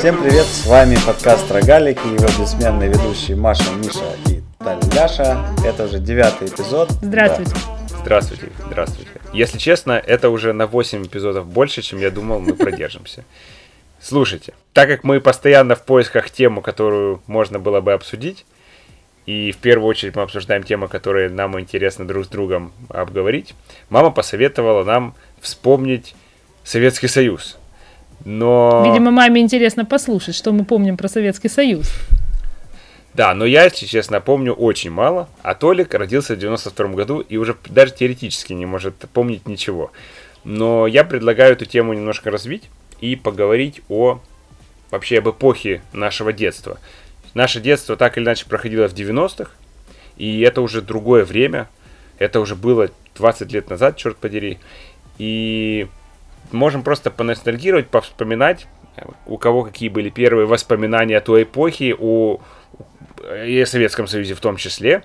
Всем привет, с вами подкаст Рогалик и его бессменные ведущие Маша, Миша и Таляша. Это уже девятый эпизод. Здравствуйте. Да. Здравствуйте, здравствуйте. Если честно, это уже на 8 эпизодов больше, чем я думал, мы продержимся. Слушайте, так как мы постоянно в поисках тему, которую можно было бы обсудить, и в первую очередь мы обсуждаем темы, которые нам интересно друг с другом обговорить, мама посоветовала нам вспомнить Советский Союз. Но... Видимо, маме интересно послушать, что мы помним про Советский Союз. Да, но я, если честно, помню очень мало, а Толик родился в 92 году и уже даже теоретически не может помнить ничего. Но я предлагаю эту тему немножко развить и поговорить о вообще об эпохе нашего детства. Наше детство так или иначе проходило в 90-х, и это уже другое время, это уже было 20 лет назад, черт подери. И можем просто поностальгировать, повспоминать, у кого какие были первые воспоминания о той эпохе, о, и о Советском Союзе в том числе,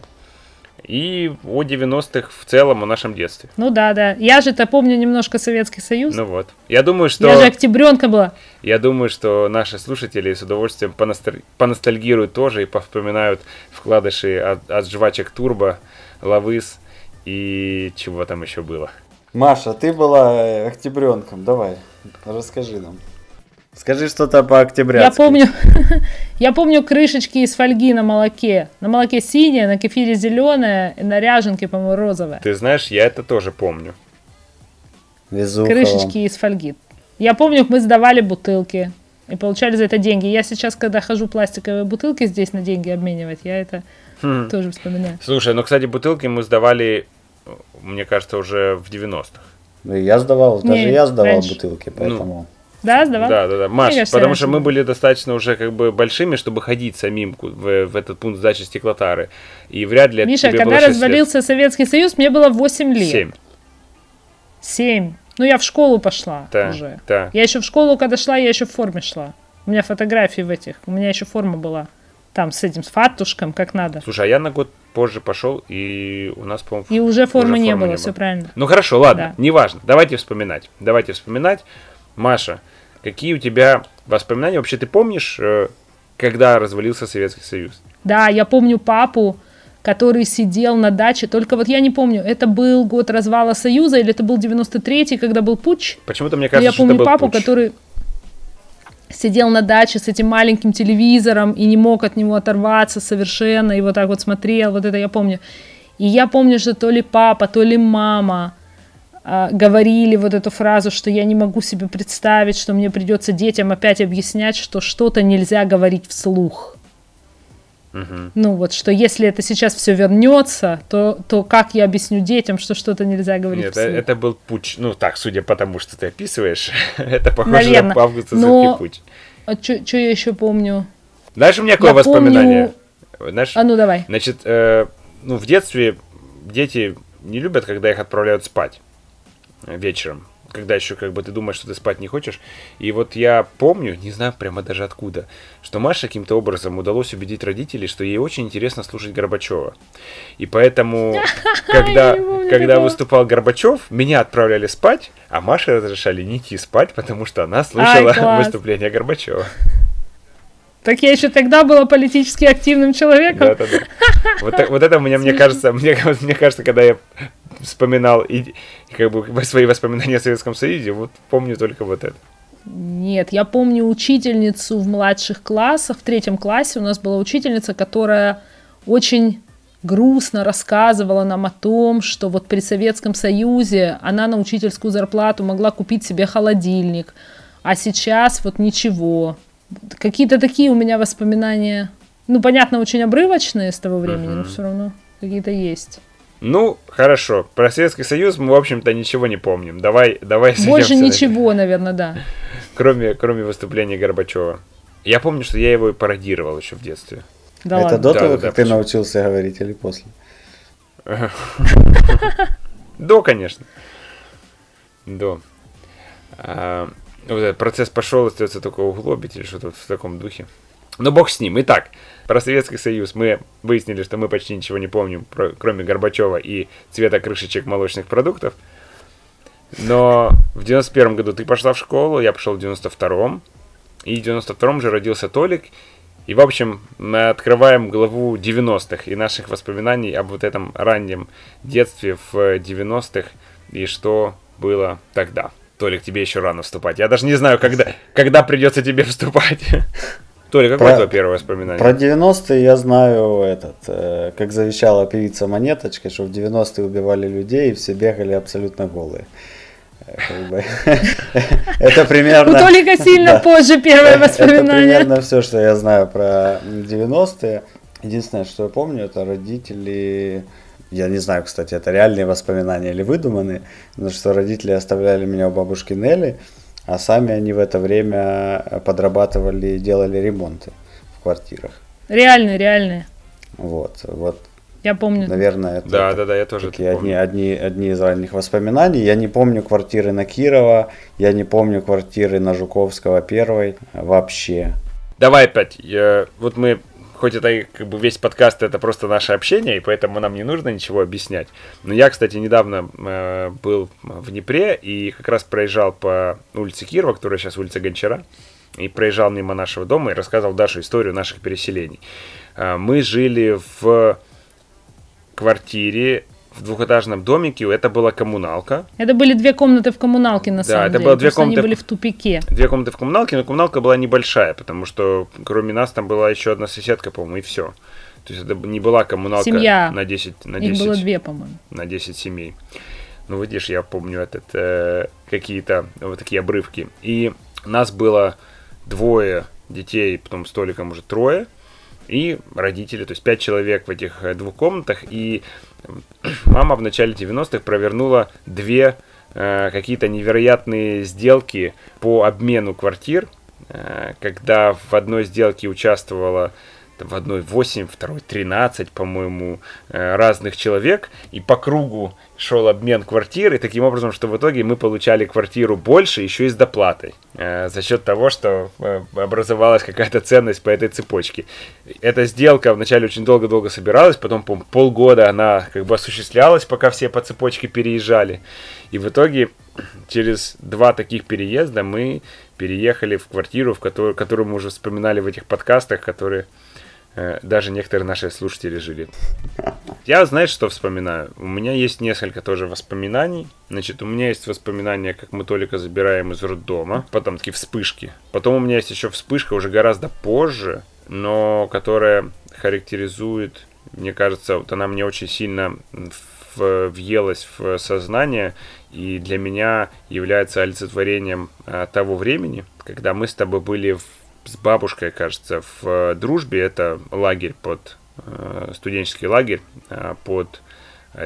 и о 90-х в целом, о нашем детстве. Ну да, да. Я же-то помню немножко Советский Союз. Ну вот. Я думаю, что... Я же октябренка была. Я думаю, что наши слушатели с удовольствием поносталь... поностальгируют тоже и повспоминают вкладыши от, от жвачек Турбо, Лавыс и чего там еще было. Маша, ты была октябренком, давай, расскажи нам. Скажи что-то по октябрятски. Я помню, я помню крышечки из фольги на молоке. На молоке синее, на кефире зеленое, и на ряженке, по-моему, розовое. Ты знаешь, я это тоже помню. Везуха крышечки из фольги. Я помню, мы сдавали бутылки и получали за это деньги. Я сейчас, когда хожу пластиковые бутылки здесь на деньги обменивать, я это хм. тоже вспоминаю. Слушай, ну, кстати, бутылки мы сдавали мне кажется, уже в 90-х. Ну, я сдавал, даже Не, я сдавал раньше. бутылки, ну, поэтому... Ну, да, сдавал? Да, да, да. Маш, кажется, потому что мы были достаточно уже как бы большими, чтобы ходить самим в, в этот пункт сдачи стеклотары. И вряд ли Миша, когда было развалился лет. Советский Союз, мне было 8 лет. 7. 7. Ну, я в школу пошла да, уже. Да. Я еще в школу, когда шла, я еще в форме шла. У меня фотографии в этих. У меня еще форма была. Там с этим, с фатушком, как надо. Слушай, а я на год позже пошел, и у нас, по-моему... И уже формы уже не формы было, не все правильно. Ну хорошо, ладно, да. неважно. Давайте вспоминать. Давайте вспоминать. Маша, какие у тебя воспоминания? Вообще ты помнишь, э, когда развалился Советский Союз? Да, я помню папу, который сидел на даче. Только вот я не помню, это был год развала Союза или это был 93-й, когда был путч. Почему-то мне кажется, я что помню это был папу, путч. который сидел на даче с этим маленьким телевизором и не мог от него оторваться совершенно, и вот так вот смотрел, вот это я помню. И я помню, что то ли папа, то ли мама э, говорили вот эту фразу, что я не могу себе представить, что мне придется детям опять объяснять, что что-то нельзя говорить вслух. Угу. Ну вот, что если это сейчас все вернется, то, то как я объясню детям, что что-то нельзя говорить Нет, это был путь, ну так, судя по тому, что ты описываешь, это похоже Наверное. на августовский Но... путь. А что я еще помню? Знаешь, у меня какое я воспоминание? Помню... Знаешь, а ну давай. Значит, э, ну в детстве дети не любят, когда их отправляют спать вечером когда еще как бы ты думаешь, что ты спать не хочешь. И вот я помню, не знаю прямо даже откуда, что Маше каким-то образом удалось убедить родителей, что ей очень интересно слушать Горбачева. И поэтому, когда, когда выступал Горбачев, меня отправляли спать, а Маше разрешали не идти спать, потому что она слушала Ай, выступление Горбачева. Так я еще тогда была политически активным человеком. Да, да, да. Вот, вот это мне, мне кажется, мне, мне кажется, когда я вспоминал и, как бы свои воспоминания о Советском Союзе, вот помню только вот это. Нет, я помню учительницу в младших классах, в третьем классе у нас была учительница, которая очень грустно рассказывала нам о том, что вот при Советском Союзе она на учительскую зарплату могла купить себе холодильник, а сейчас вот ничего. Какие-то такие у меня воспоминания, ну, понятно, очень обрывочные с того времени, uh-huh. но все равно какие-то есть. Ну, хорошо. Про Советский Союз мы, в общем-то, ничего не помним. Давай, давай Больше ничего, наверное, да. Кроме, кроме выступления Горбачева. Я помню, что я его и пародировал еще в детстве. Да Это ладно? до того, да, как да, ты почему? научился говорить или после? До, конечно. До. А, вот этот процесс пошел, остается только углубить или что-то в таком духе. Но бог с ним. Итак, про Советский Союз мы выяснили, что мы почти ничего не помним, про, кроме Горбачева и цвета крышечек молочных продуктов. Но в 91 году ты пошла в школу, я пошел в 92-м. И в 92-м же родился Толик. И, в общем, мы открываем главу 90-х и наших воспоминаний об вот этом раннем детстве в 90-х и что было тогда. Толик, тебе еще рано вступать. Я даже не знаю, когда, когда придется тебе вступать. Толик, какое Про- твое первое воспоминание? Про 90-е я знаю этот, э, как завещала певица Монеточка, что в 90-е убивали людей и все бегали абсолютно голые. Э, Это примерно... У Толика сильно позже первое Это воспоминание. примерно все, что я знаю про 90-е. Единственное, что я помню, это родители... Я не знаю, кстати, это реальные воспоминания или выдуманные, но что родители оставляли меня у бабушки Нелли, а сами они в это время подрабатывали и делали ремонты в квартирах. Реальные, реальные. Вот, вот, Я помню. наверное, это Да, да, да, я тоже это такие одни, помню. одни, одни из ранних воспоминаний. Я не помню квартиры на Кирова, я не помню квартиры на Жуковского первой вообще. Давай опять. Я- вот мы, хоть это как бы весь подкаст, это просто наше общение, и поэтому нам не нужно ничего объяснять. Но я, кстати, недавно э, был в Днепре и как раз проезжал по улице Кирова, которая сейчас улица Гончара, и проезжал мимо нашего дома и рассказывал Даше историю наших переселений. Э, Мы жили в квартире в двухэтажном домике, это была коммуналка, Это были две комнаты в коммуналке, на Да, самом это деле. было две комнаты они были в тупике. Две комнаты в коммуналке, но коммуналка была небольшая, потому что кроме нас там была еще одна соседка, по-моему, и все. То есть это не была коммуналка Семья. на 10, на Их 10, было две, по-моему. на 10 семей. Ну, видишь, я помню этот, э, какие-то вот такие обрывки. И нас было двое детей, потом столиком уже трое, и родители, то есть пять человек в этих э, двух комнатах, и мама в начале 90-х провернула две э, какие-то невероятные сделки по обмену квартир, э, когда в одной сделке участвовала в одной 8, второй 13, по-моему, э, разных человек, и по кругу шел обмен квартиры, таким образом, что в итоге мы получали квартиру больше, еще и с доплатой, э, за счет того, что э, образовалась какая-то ценность по этой цепочке. Эта сделка вначале очень долго-долго собиралась, потом, по полгода она как бы осуществлялась, пока все по цепочке переезжали, и в итоге через два таких переезда мы переехали в квартиру, в которую, которую мы уже вспоминали в этих подкастах, которые даже некоторые наши слушатели жили. Я, знаешь, что вспоминаю? У меня есть несколько тоже воспоминаний. Значит, у меня есть воспоминания, как мы Толика забираем из роддома. Потом такие вспышки. Потом у меня есть еще вспышка уже гораздо позже, но которая характеризует, мне кажется, вот она мне очень сильно в- въелась в сознание и для меня является олицетворением а, того времени, когда мы с тобой были в- с бабушкой, кажется, в э, дружбе. Это лагерь под э, студенческий лагерь э, под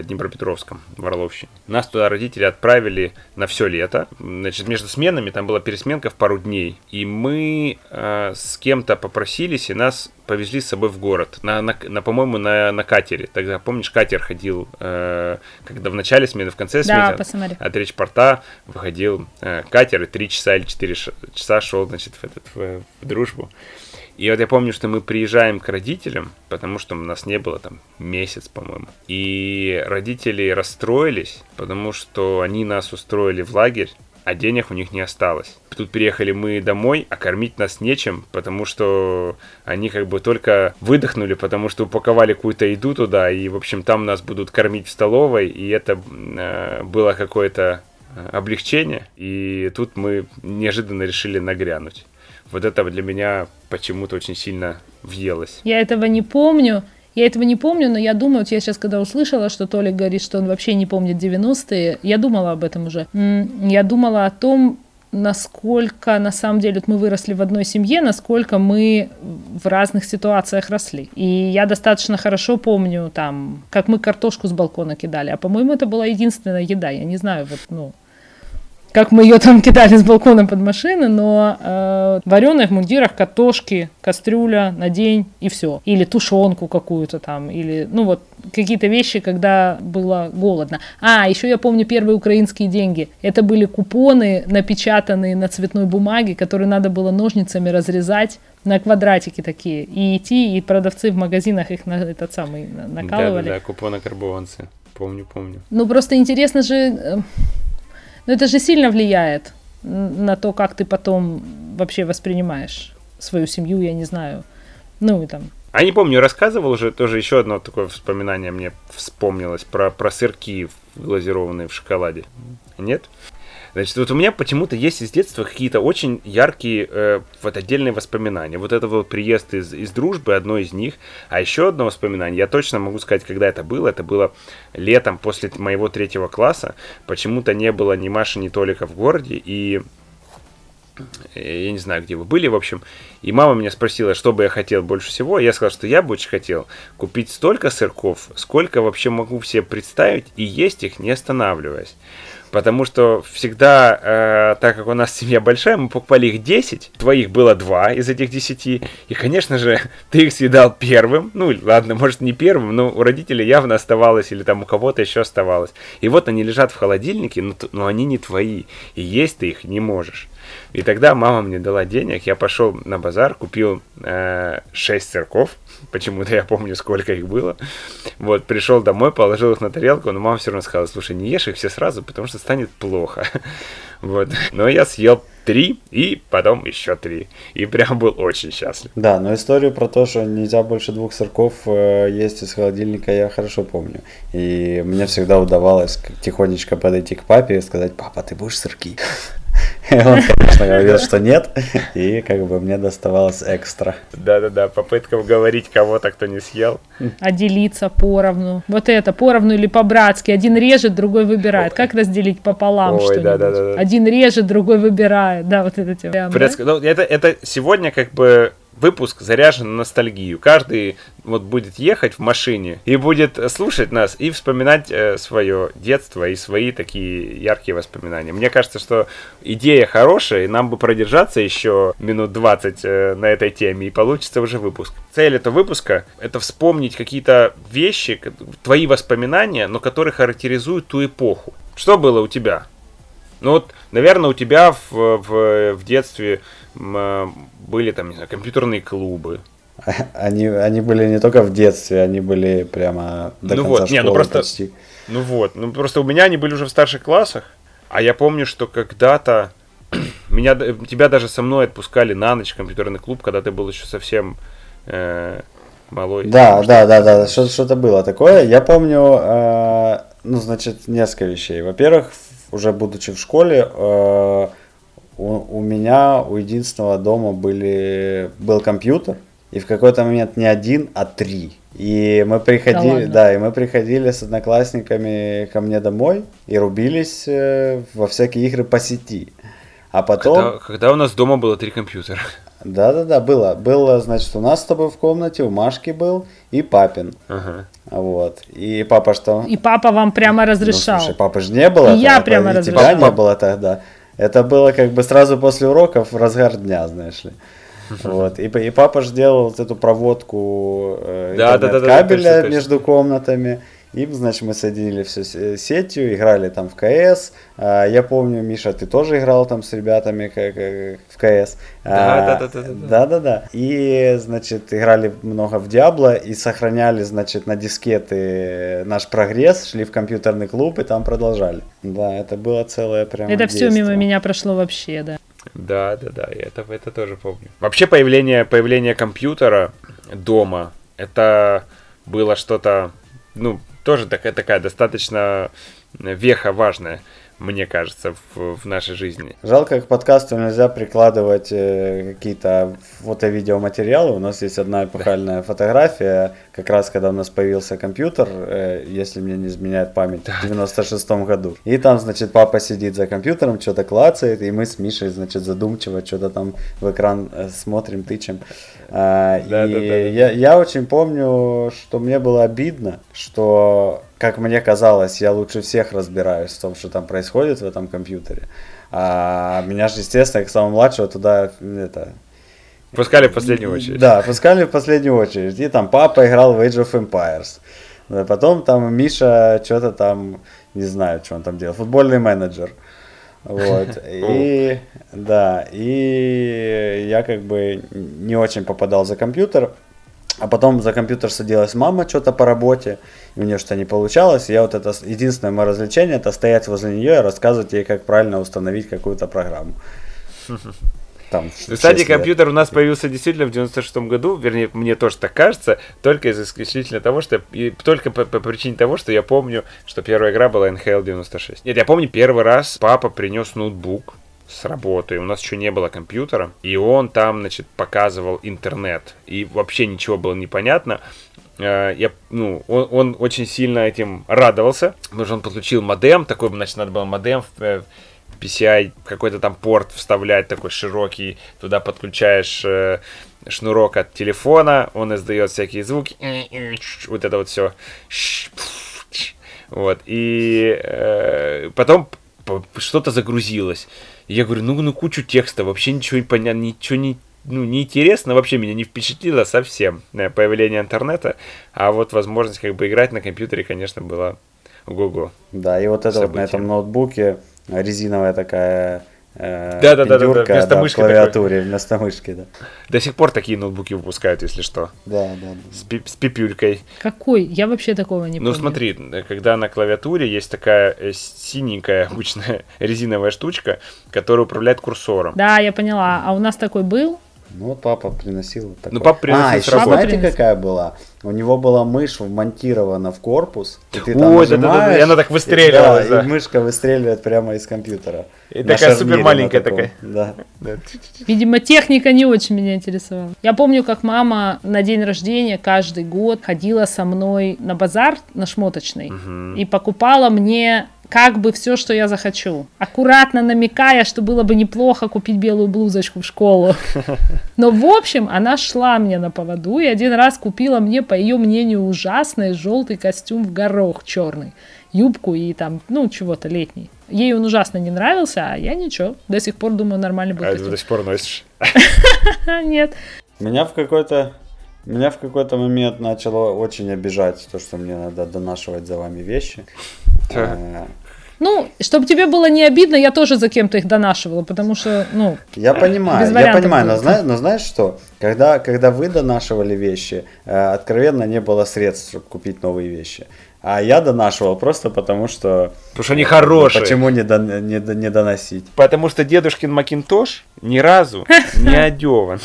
Днепропетровском, в Орловщине. Нас туда родители отправили на все лето. Значит, между сменами там была пересменка в пару дней. И мы э, с кем-то попросились, и нас повезли с собой в город. На, на, на, по-моему, на, на катере. Тогда, помнишь, катер ходил, э, когда в начале смены, в конце Да, смены. посмотри. От речпорта выходил э, катер, и три часа или четыре ш- часа шел, значит, в, этот, в, в дружбу. И вот я помню, что мы приезжаем к родителям, потому что у нас не было там месяц, по-моему. И родители расстроились, потому что они нас устроили в лагерь, а денег у них не осталось. Тут приехали мы домой, а кормить нас нечем, потому что они как бы только выдохнули, потому что упаковали какую-то еду туда, и, в общем, там нас будут кормить в столовой, и это э, было какое-то э, облегчение, и тут мы неожиданно решили нагрянуть. Вот это для меня почему-то очень сильно въелось. Я этого не помню. Я этого не помню, но я думаю, вот я сейчас, когда услышала, что Толик говорит, что он вообще не помнит 90-е, я думала об этом уже. Я думала о том, насколько, на самом деле, вот мы выросли в одной семье, насколько мы в разных ситуациях росли. И я достаточно хорошо помню, там, как мы картошку с балкона кидали. А, по-моему, это была единственная еда. Я не знаю, вот, ну, как мы ее там кидали с балкона под машины, но э, в вареных мундирах картошки, кастрюля на день и все. Или тушенку какую-то там, или, ну вот, какие-то вещи, когда было голодно. А, еще я помню первые украинские деньги. Это были купоны, напечатанные на цветной бумаге, которые надо было ножницами разрезать на квадратики такие. И идти, и продавцы в магазинах их на этот самый на- накалывали. Да-да-да, купоны карбованцы. Помню, помню. Ну, просто интересно же, э, ну, это же сильно влияет на то, как ты потом вообще воспринимаешь свою семью, я не знаю. Ну, и там, А не помню, рассказывал уже тоже еще одно такое вспоминание мне вспомнилось про, про сырки глазированные в шоколаде. Нет? Значит, вот у меня почему-то есть из детства какие-то очень яркие э, вот отдельные воспоминания. Вот это вот приезд из, из дружбы, одно из них. А еще одно воспоминание, я точно могу сказать, когда это было. Это было летом после моего третьего класса. Почему-то не было ни Маши, ни Толика в городе. И э, я не знаю, где вы были, в общем. И мама меня спросила, что бы я хотел больше всего. Я сказал, что я бы очень хотел купить столько сырков, сколько вообще могу себе представить, и есть их, не останавливаясь. Потому что всегда, э, так как у нас семья большая, мы покупали их 10, твоих было 2 из этих 10. И, конечно же, ты их съедал первым. Ну, ладно, может не первым, но у родителей явно оставалось, или там у кого-то еще оставалось. И вот они лежат в холодильнике, но, но они не твои. И есть ты их не можешь. И тогда мама мне дала денег, я пошел на базар, купил э, 6 сырков, почему-то я помню, сколько их было. Вот, пришел домой, положил их на тарелку, но мама все равно сказала, слушай, не ешь их все сразу, потому что станет плохо. Вот, но я съел три и потом еще три. И прям был очень счастлив. Да, но историю про то, что нельзя больше двух сырков э, есть из холодильника, я хорошо помню. И мне всегда удавалось тихонечко подойти к папе и сказать, папа, ты будешь сырки? Он, конечно, говорил, что нет, и как бы мне доставалось экстра. Да-да-да, попытка уговорить кого-то, кто не съел. а делиться поровну. Вот это, поровну или по-братски. Один режет, другой выбирает. Как разделить пополам Ой, что-нибудь? да-да-да-да. Один режет, другой выбирает. Да, вот это тема. Да? Предск- ну, это, это сегодня как бы выпуск заряжен на ностальгию. Каждый вот будет ехать в машине и будет слушать нас и вспоминать э, свое детство и свои такие яркие воспоминания. Мне кажется, что идея хорошая, и нам бы продержаться еще минут 20 э, на этой теме, и получится уже выпуск. Цель этого выпуска — это вспомнить какие-то вещи, твои воспоминания, но которые характеризуют ту эпоху. Что было у тебя? Ну вот, наверное, у тебя в, в, в детстве э, были там, не знаю, компьютерные клубы. Они, они были не только в детстве, они были прямо до Ну конца вот, не, ну школы просто- почти. Ну вот, ну просто у меня они были уже в старших классах, а я помню, что когда-то меня, тебя даже со мной отпускали на ночь в компьютерный клуб, когда ты был еще совсем э, малой. Да, Может, да, да, да, что- что-то было такое. Я помню, э, ну, значит, несколько вещей. Во-первых, в- уже будучи в школе, э, у, у меня, у единственного дома были, был компьютер, и в какой-то момент не один, а три. И мы приходили, ладно? да, и мы приходили с одноклассниками ко мне домой и рубились э, во всякие игры по сети. А потом... Когда, когда у нас дома было три компьютера. Да-да-да, было. Было, значит, у нас с тобой в комнате, у Машки был и папин. Ага. Вот. И папа что? И папа вам прямо Ну, разрешал. слушай, папы же не было. И я тогда, прямо и тебя разрешал. не было тогда. Это было как бы сразу после уроков в разгар дня, знаешь ли. Вот. И, и папа же делал вот эту проводку э, Да, да, да, да, точно, точно. между комнатами. И, значит, мы соединили все сетью, играли там в КС. А, я помню, Миша, ты тоже играл там с ребятами как, э, в КС. Да, А, да, да, да, да, да. Да-да-да. И, значит, играли много в Диабло и сохраняли, значит, на дискеты наш прогресс, шли в компьютерный клуб и там продолжали. Да, это было целое прям Это все мимо меня прошло вообще, да. Да, да, да, я это, это тоже помню. Вообще появление, появление компьютера дома, это было что-то, ну, тоже такая, такая достаточно веха важная, мне кажется, в, в нашей жизни. Жалко, к подкасту нельзя прикладывать э, какие-то фото-видеоматериалы. У нас есть одна эпохальная фотография, как раз когда у нас появился компьютер, э, если мне не изменяет память, в 96 году. И там, значит, папа сидит за компьютером, что-то клацает, и мы с Мишей, значит, задумчиво что-то там в экран э, смотрим, тычем. А, Да, и да, да. Я, я очень помню, что мне было обидно, что, как мне казалось, я лучше всех разбираюсь в том, что там происходит в этом компьютере. А меня же, естественно, как самого младшего туда это, Пускали в последнюю очередь. да, пускали в последнюю очередь. И там папа играл в Age of Empires. Потом там Миша что-то там, не знаю, что он там делал, футбольный менеджер. Вот. И да, и я как бы не очень попадал за компьютер. А потом за компьютер садилась мама что-то по работе, и у нее что-то не получалось. И я вот это единственное мое развлечение это стоять возле нее и рассказывать ей, как правильно установить какую-то программу. там Кстати, 6 лет. компьютер у нас появился действительно в 96 году, вернее, мне тоже так кажется, только из исключительно того, что и только по, по причине того, что я помню, что первая игра была NHL 96. Нет, я помню первый раз папа принес ноутбук с работы, у нас еще не было компьютера, и он там, значит, показывал интернет, и вообще ничего было непонятно. Э, Я, ну, он, он очень сильно этим радовался, потому что он подключил модем, такой, значит, надо было модем в, э, PCI, какой-то там порт вставлять такой широкий, туда подключаешь э, шнурок от телефона, он издает всякие звуки, вот это вот все. Вот, и э, потом что-то загрузилось. И я говорю, ну, ну кучу текста, вообще ничего не понятно, ничего не, ну, не интересно, вообще меня не впечатлило совсем э, появление интернета, а вот возможность как бы играть на компьютере, конечно, была ого-го. Да, и вот это вот на событие. этом ноутбуке резиновая такая э, Да-да-да-да-да, пиндюрка, вместо да, в мышки такой. клавиатуре, вместо мышки, да. До сих пор такие ноутбуки выпускают, если что, Да, да, да. с, пи- с пипюлькой. Какой? Я вообще такого не Ну помню. смотри, э, когда на клавиатуре есть такая э, синенькая обычная резиновая штучка, которая управляет курсором. Да, я поняла. А у нас такой был? Ну вот папа приносил вот такой. Ну, папа приносил А, еще знаете, Принес. какая была? У него была мышь вмонтирована в корпус. И ты там Ой, да-да-да, нажимаешь, и она так выстреливалась, Да, да. и мышка выстреливает прямо из компьютера. И На такая шарнире супер маленькая таком. такая. Да. Да. Видимо, техника не очень меня интересовала. Я помню, как мама на день рождения каждый год ходила со мной на базар, на шмоточный, и покупала мне как бы все, что я захочу. Аккуратно намекая, что было бы неплохо купить белую блузочку в школу. Но, в общем, она шла мне на поводу и один раз купила мне, по ее мнению, ужасный желтый костюм в горох черный. Юбку и там, ну, чего-то летний. Ей он ужасно не нравился, а я ничего. До сих пор думаю, нормальный был А костюм. ты до сих пор носишь. Нет. Меня в какой-то меня в какой-то момент начало очень обижать то, что мне надо донашивать за вами вещи. Э, Ну, чтобы тебе было не обидно, я тоже за кем-то их донашивала, потому что, ну, Я понимаю, Без я понимаю, но, зна- но знаешь что? Когда, когда вы донашивали вещи, э, откровенно не было средств, чтобы купить новые вещи. А я донашивал просто потому, что... Потому что они хорошие. Почему не, дон- не, не доносить? Потому что дедушкин Макинтош ни разу не одеван.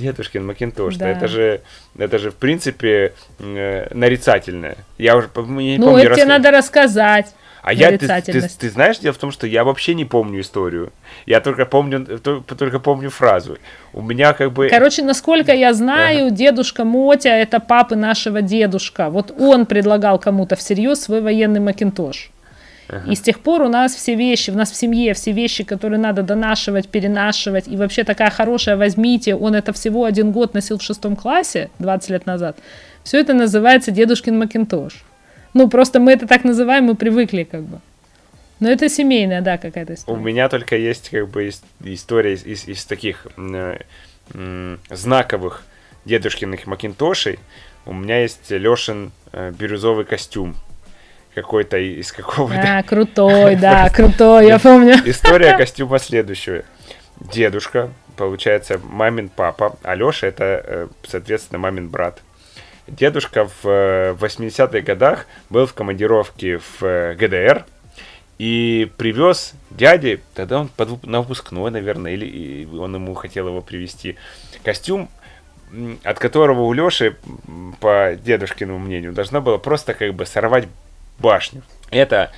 Дедушкин Макинтош, Да. это же, это же в принципе э, нарицательное. Я уже не ну, помню. это тебе надо рассказать. А я, ты, ты, ты знаешь, дело в том, что я вообще не помню историю. Я только помню, то- только помню фразу. У меня как бы... Короче, насколько я знаю, дедушка Мотя это папы нашего дедушка. Вот он предлагал кому-то всерьез свой военный макинтош. И с тех пор у нас все вещи, у нас в семье все вещи, которые надо донашивать, перенашивать. И вообще такая хорошая, возьмите, он это всего один год носил в шестом классе, 20 лет назад. Все это называется дедушкин макинтош. Ну, просто мы это так называем, мы привыкли как бы. Но это семейная, да, какая-то У история. меня только есть как бы ис- история из, из- из таких э, м, знаковых дедушкиных макинтошей. У меня есть Лешин э, бирюзовый костюм. Какой-то из какого-то... А, крутой, да, крутой, я помню. История костюма следующая. Дедушка, получается, мамин папа, а Леша это, э, соответственно, мамин брат. Дедушка в э, 80-х годах был в командировке в э, ГДР и привез дяде, тогда он под на выпускной, наверное, или он ему хотел его привезти, костюм, от которого у Леши, м, по дедушкиному мнению, должна была просто как бы сорвать башню. Это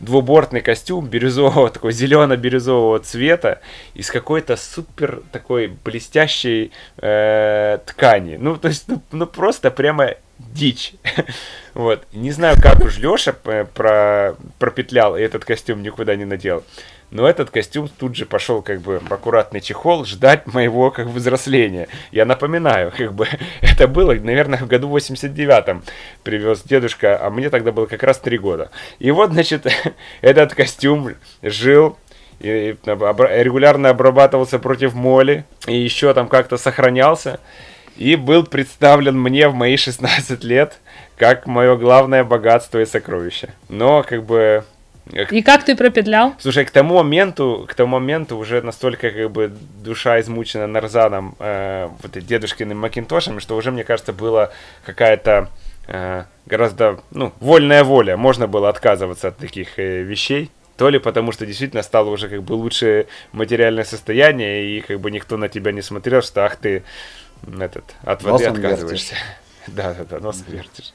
двубортный костюм бирюзового, такой зелено-бирюзового цвета из какой-то супер такой блестящей э, ткани. Ну, то есть, ну, ну, просто прямо дичь. вот. Не знаю, как уж Леша про, пропетлял и этот костюм никуда не надел. Но этот костюм тут же пошел как бы в аккуратный чехол ждать моего как бы взросления. Я напоминаю, как бы это было, наверное, в году 89-м привез дедушка, а мне тогда было как раз 3 года. И вот, значит, этот костюм жил и регулярно обрабатывался против моли, и еще там как-то сохранялся, и был представлен мне в мои 16 лет как мое главное богатство и сокровище. Но как бы И как ты пропетлял? Слушай, к тому моменту, к тому моменту уже настолько как бы душа измучена нарзаном, э, вот дедушкиным макинтошем, что уже, мне кажется, была какая-то э, гораздо, ну, вольная воля. Можно было отказываться от таких э, вещей. то ли потому, что действительно стало уже как бы лучшее материальное состояние, и как бы никто на тебя не смотрел, что ах ты этот, от воды Носом отказываешься. Да, да, да, нос вертишь.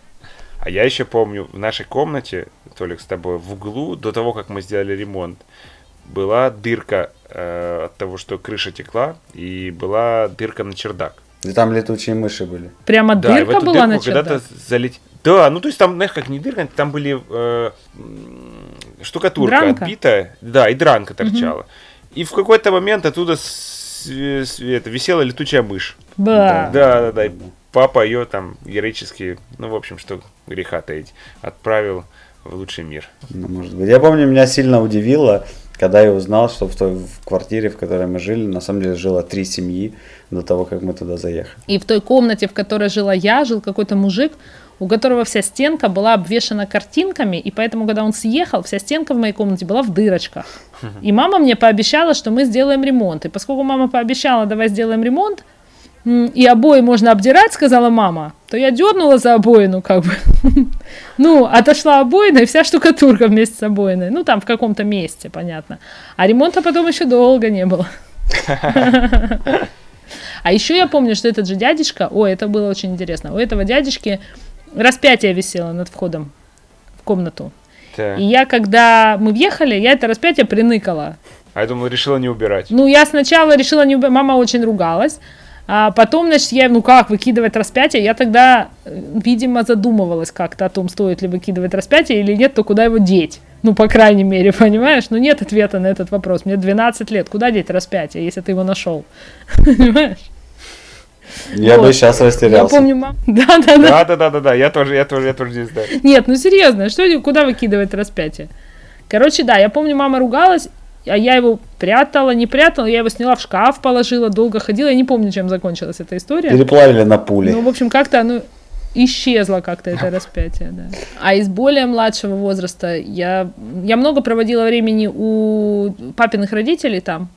А я еще помню, в нашей комнате, Толик, с тобой, в углу, до того, как мы сделали ремонт, была дырка э, от того, что крыша текла, и была дырка на чердак. И там летучие мыши были. Прямо Да, и в дырка эту была на дырку когда-то чердак? залететь. Да, ну то есть там, знаешь, как не дырка, там были э, штукатурка Дранка? отбитая, да, и дранка торчала. И в какой-то момент оттуда с- с- это, висела летучая мышь. Ба. Да, да, да. И папа ее там героически, ну, в общем, что греха таить, отправил в лучший мир. Ну, может быть. Я помню, меня сильно удивило, когда я узнал, что в той в квартире, в которой мы жили, на самом деле жило три семьи до того, как мы туда заехали. И в той комнате, в которой жила я, жил какой-то мужик, у которого вся стенка была обвешана картинками, и поэтому, когда он съехал, вся стенка в моей комнате была в дырочках. И мама мне пообещала, что мы сделаем ремонт. И поскольку мама пообещала, давай сделаем ремонт, и обои можно обдирать, сказала мама, то я дернула за обоину, как бы. Ну, отошла обоина, и вся штукатурка вместе с обоиной. Ну, там в каком-то месте, понятно. А ремонта потом еще долго не было. А еще я помню, что этот же дядечка, ой, это было очень интересно, у этого дядечки распятие висело над входом в комнату. Так. И я, когда мы въехали, я это распятие приныкала. А я думал, решила не убирать. Ну, я сначала решила не уб- Мама очень ругалась. А потом, значит, я, ну как, выкидывать распятие? Я тогда, э, видимо, задумывалась как-то о том, стоит ли выкидывать распятие или нет, то куда его деть? Ну, по крайней мере, понимаешь? Ну, нет ответа на этот вопрос. Мне 12 лет. Куда деть распятие, если ты его нашел? Понимаешь? Я Вот. бы сейчас Я растерялся. помню, мам... Да-да-да. Да, да, да, да, да. Я тоже, я тоже, я тоже не знаю. Нет, ну серьезно, что, куда выкидывать распятие? Короче, да, я помню, мама ругалась, а я его прятала, не прятала, я его сняла в шкаф, положила, долго ходила, я не помню, чем закончилась эта история. Переплавили на пули. Ну, в общем, как-то оно исчезло как-то это распятие, да. А из более младшего возраста я, я много проводила времени у папиных родителей там.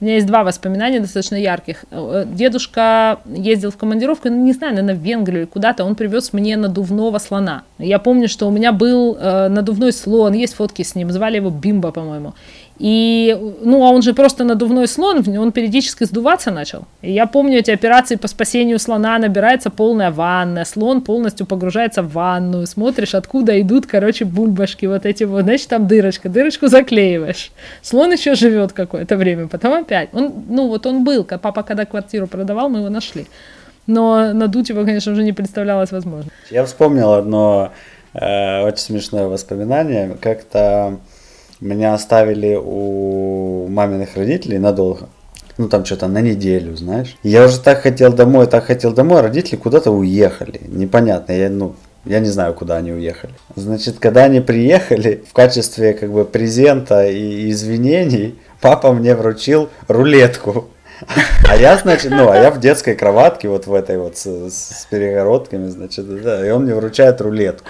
У меня есть два воспоминания достаточно ярких. Дедушка ездил в командировку, ну, не знаю, наверное, в Венгрию или куда-то, он привез мне надувного слона. Я помню, что у меня был э, надувной слон, есть фотки с ним, звали его Бимба, по-моему. И, ну, а он же просто надувной слон, он периодически сдуваться начал. И я помню эти операции по спасению слона, набирается полная ванна, слон полностью погружается в ванну, смотришь, откуда идут, короче, бульбашки вот эти вот, значит, там дырочка, дырочку заклеиваешь. Слон еще живет какое-то время, потом опять. Он, ну, вот он был, папа когда квартиру продавал, мы его нашли. Но надуть его, конечно, уже не представлялось возможным. Я вспомнил одно э, очень смешное воспоминание. Как-то меня оставили у маминых родителей надолго. Ну, там что-то на неделю, знаешь. Я уже так хотел домой, так хотел домой, а родители куда-то уехали. Непонятно, я, ну, я не знаю, куда они уехали. Значит, когда они приехали, в качестве как бы презента и извинений, папа мне вручил рулетку. А я, значит, ну, а я в детской кроватке, вот в этой вот с, с перегородками, значит, да, и он мне вручает рулетку.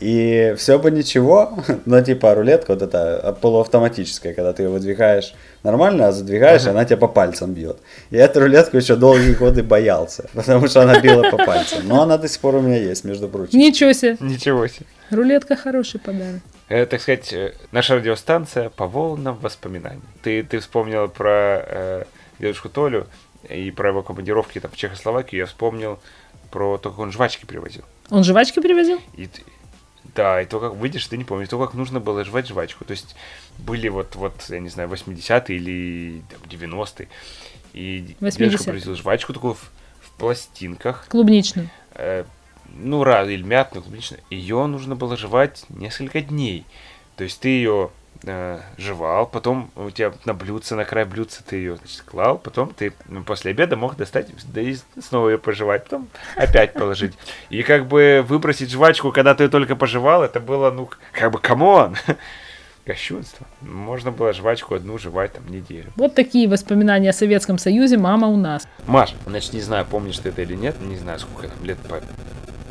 И все бы ничего, но типа рулетка вот эта полуавтоматическая, когда ты ее выдвигаешь нормально, а задвигаешь, и она тебя по пальцам бьет. И эту рулетку еще долгие годы боялся, потому что она била по пальцам. Но она до сих пор у меня есть, между прочим. Ничего себе, Ничего себе. рулетка хороший подарок. Э, так сказать, э, наша радиостанция по волнам воспоминаний. Ты, ты вспомнила про э, дедушку Толю и про его командировки там, в Чехословакию. Я вспомнил про то, как он жвачки привозил. Он жвачки привозил? И ты- да, и то, как выйдешь, ты не помнишь, то, как нужно было жевать жвачку. То есть были вот, вот я не знаю, 80-е или там, 90-е. И 80-е. дедушка привозил жвачку такую в, в пластинках. Клубничную. э, ну, раз, или мятную, клубничную. Ее нужно было жевать несколько дней. То есть ты ее э, жевал, потом у тебя на блюдце, на край блюдца ты ее значит, клал, потом ты ну, после обеда мог достать, да и снова ее пожевать, потом опять положить. И как бы выбросить жвачку, когда ты ее только пожевал, это было, ну, как бы, come on! Кощунство. Можно было жвачку одну жевать там неделю. Вот такие воспоминания о Советском Союзе мама у нас. Маш, значит, не знаю, помнишь ты это или нет, не знаю, сколько там, лет по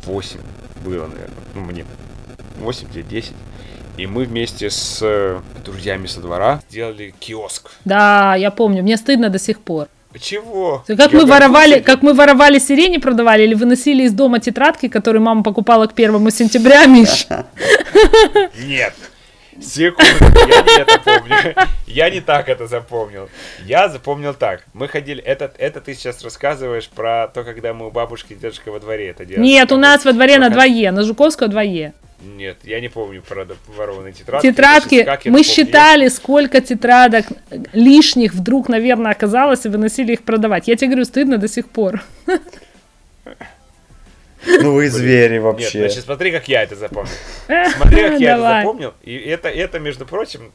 8 было, наверное, ну, мне 8 или 10. И мы вместе с э, друзьями со двора сделали киоск. Да, я помню, мне стыдно до сих пор. Чего? Как Я мы воровали, гордился как мы воровали сирени, продавали или выносили из дома тетрадки, которые мама покупала к первому сентября, Миш? Нет. Секунду, я не это помню. Я не так это запомнил. Я запомнил так. Мы ходили... Это, это ты сейчас рассказываешь про то, когда мы у бабушки и дедушки во дворе это делали. Нет, у нас во дворе на Проходи. 2Е, на Жуковского 2Е. Нет, я не помню про ворованные тетрадки. Тетрадки, Как мы помню? считали, сколько тетрадок лишних вдруг, наверное, оказалось, и выносили их продавать. Я тебе говорю, стыдно до сих пор. Ну вы звери Нет, вообще. значит, смотри, как я это запомнил. Смотри, как я это запомнил. И это, это, между прочим,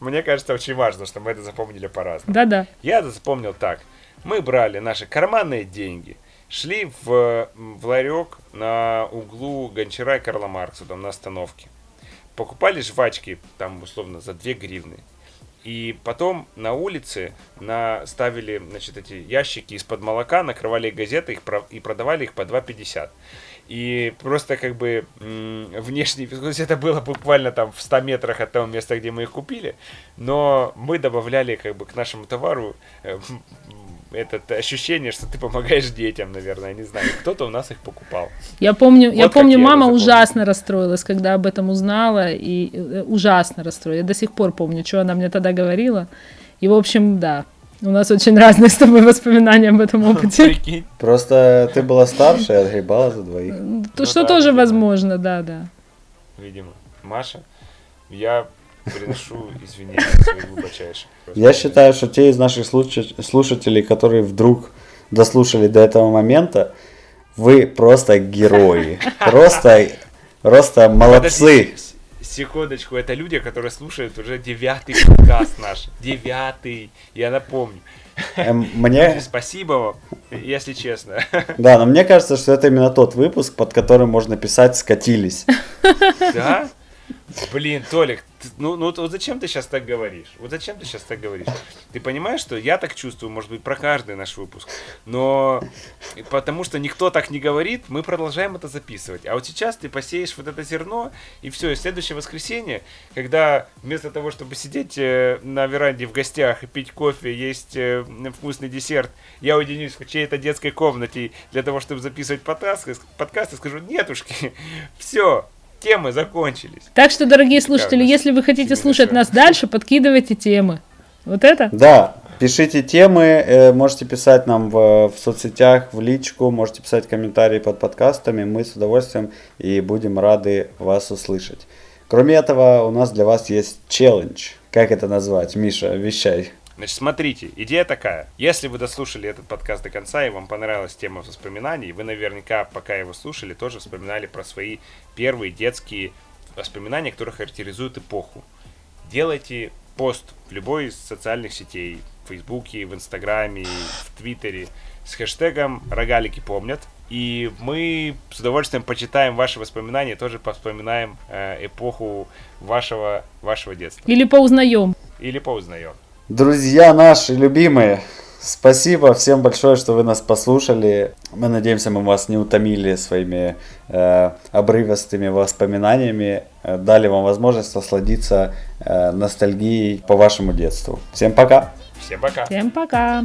мне кажется, очень важно, что мы это запомнили по-разному. Да-да. Я это запомнил так. Мы брали наши карманные деньги, шли в, в ларек на углу Гончара и Карла Маркса, там на остановке. Покупали жвачки, там, условно, за 2 гривны. И потом на улице на, ставили, значит, эти ящики из-под молока, накрывали газеты их и продавали их по 2,50. И просто как бы м, внешний, то есть это было буквально там в 100 метрах от того места, где мы их купили, но мы добавляли как бы к нашему товару э, это ощущение, что ты помогаешь детям, наверное, не знаю. Кто-то у нас их покупал. Я помню, я как помню, я мама ужасно расстроилась, когда об этом узнала, и э, ужасно расстроилась. Я до сих пор помню, что она мне тогда говорила. И, в общем, да, у нас очень разные с тобой воспоминания об этом опыте. Прикинь. Просто ты была старше и отгребала за двоих. То, Ну что да, тоже видимо. возможно, да, да. Видимо. Маша, я приношу извинения свои глубочайшие. Я считаю, что те из наших слуша- слушателей, которые вдруг дослушали до этого момента, вы просто герои. Просто, просто молодцы. Секундочку, это люди, которые слушают уже девятый подкаст наш. Девятый. Я напомню. Эм, Мне, Спасибо вам, если честно. да, но мне кажется, что это именно тот выпуск, под которым можно писать «скатились». Да? Блин, Толик, ты- ну, ну вот зачем ты сейчас так говоришь? Вот зачем ты сейчас так говоришь? Ты понимаешь, что я так чувствую, может быть, про каждый наш выпуск, но потому что никто так не говорит, мы продолжаем это записывать. А вот сейчас ты посеешь вот это зерно, и все, и следующее воскресенье, когда вместо того, чтобы сидеть э, на веранде в гостях и пить кофе, есть э, вкусный десерт, я уединюсь в чьей-то детской комнате для того, чтобы записывать подкаст, подкаст и скажу, нетушки, все, темы закончились. Так что, дорогие слушатели, Как бы, если вы хотите слушать что. нас дальше, подкидывайте темы. Вот это? Да, пишите темы, э, можете писать нам в, в соцсетях, в личку, можете писать комментарии под подкастами, мы с удовольствием и будем рады вас услышать. Кроме этого, у нас для вас есть челлендж. Как это назвать? Миша, вещай. Значит, смотрите, идея такая. Если вы дослушали этот подкаст до конца и вам понравилась тема воспоминаний, вы наверняка, пока его слушали, тоже вспоминали про свои первые детские воспоминания, которые характеризуют эпоху. Делайте пост в любой из социальных сетей, в Фейсбуке, в Инстаграме, в Твиттере, с хэштегом «Рогалики помнят». И мы с удовольствием почитаем ваши воспоминания, тоже вспоминаем э, эпоху вашего, вашего детства. Или поузнаем. Или поузнаем. Друзья наши любимые, спасибо всем большое, что вы нас послушали. Мы надеемся, мы вас не утомили своими э, обрывистыми воспоминаниями, э, дали вам возможность насладиться э, ностальгией по вашему детству. Всем пока! Всем пока! Всем пока.